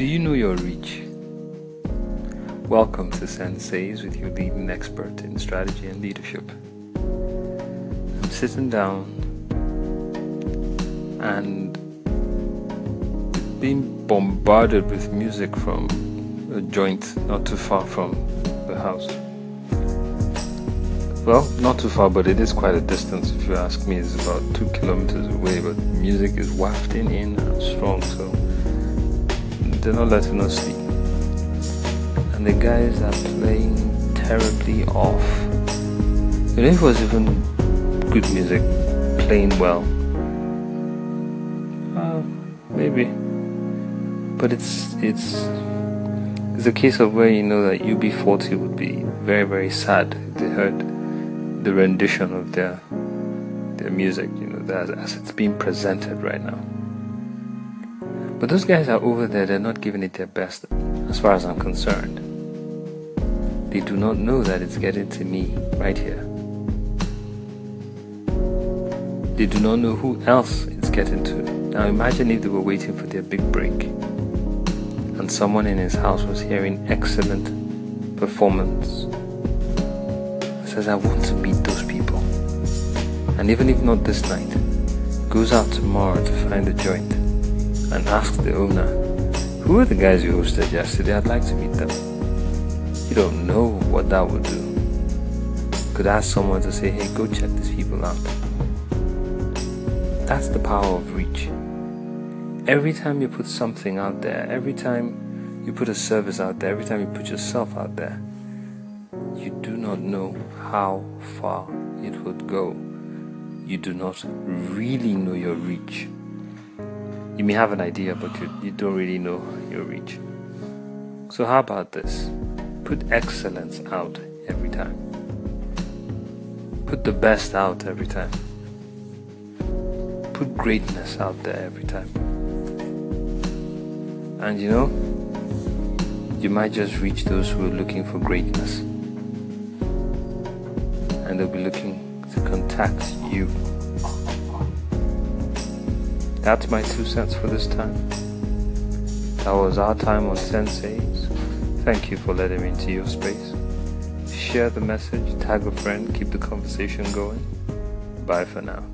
Do you know your reach? Welcome to Senseis with your leading expert in strategy and leadership. I'm sitting down and being bombarded with music from a joint not too far from the house. Well, not too far, but it is quite a distance if you ask me. It's about two kilometers away, but music is wafting in and strong, so they're not letting us sleep. And the guys are playing terribly off. You know, if it was even good music, playing well, uh, maybe. But it's it's it's a case of where you know that UB40 would be very very sad if they heard the rendition of their their music, you know, that as it's being presented right now. But those guys are over there, they're not giving it their best, as far as I'm concerned. They do not know that it's getting to me right here. They do not know who else it's getting to. Now imagine if they were waiting for their big break and someone in his house was hearing excellent performance says, I want to meet those people. And even if not this night, goes out tomorrow to find a joint and asks the owner, Who are the guys you hosted yesterday? I'd like to meet them. You don't know what that would do. Could ask someone to say, Hey, go check these people out. That's the power of reach. Every time you put something out there, every time you put a service out there, every time you put yourself out there, you do not know how far it would go. You do not really know your reach. You may have an idea, but you, you don't really know your reach. So, how about this? Put excellence out every time. Put the best out every time. Put greatness out there every time. And you know, you might just reach those who are looking for greatness and they'll be looking to contact you. That's my two cents for this time. That was our time on Senseis. Thank you for letting me into your space. Share the message, tag a friend, keep the conversation going. Bye for now.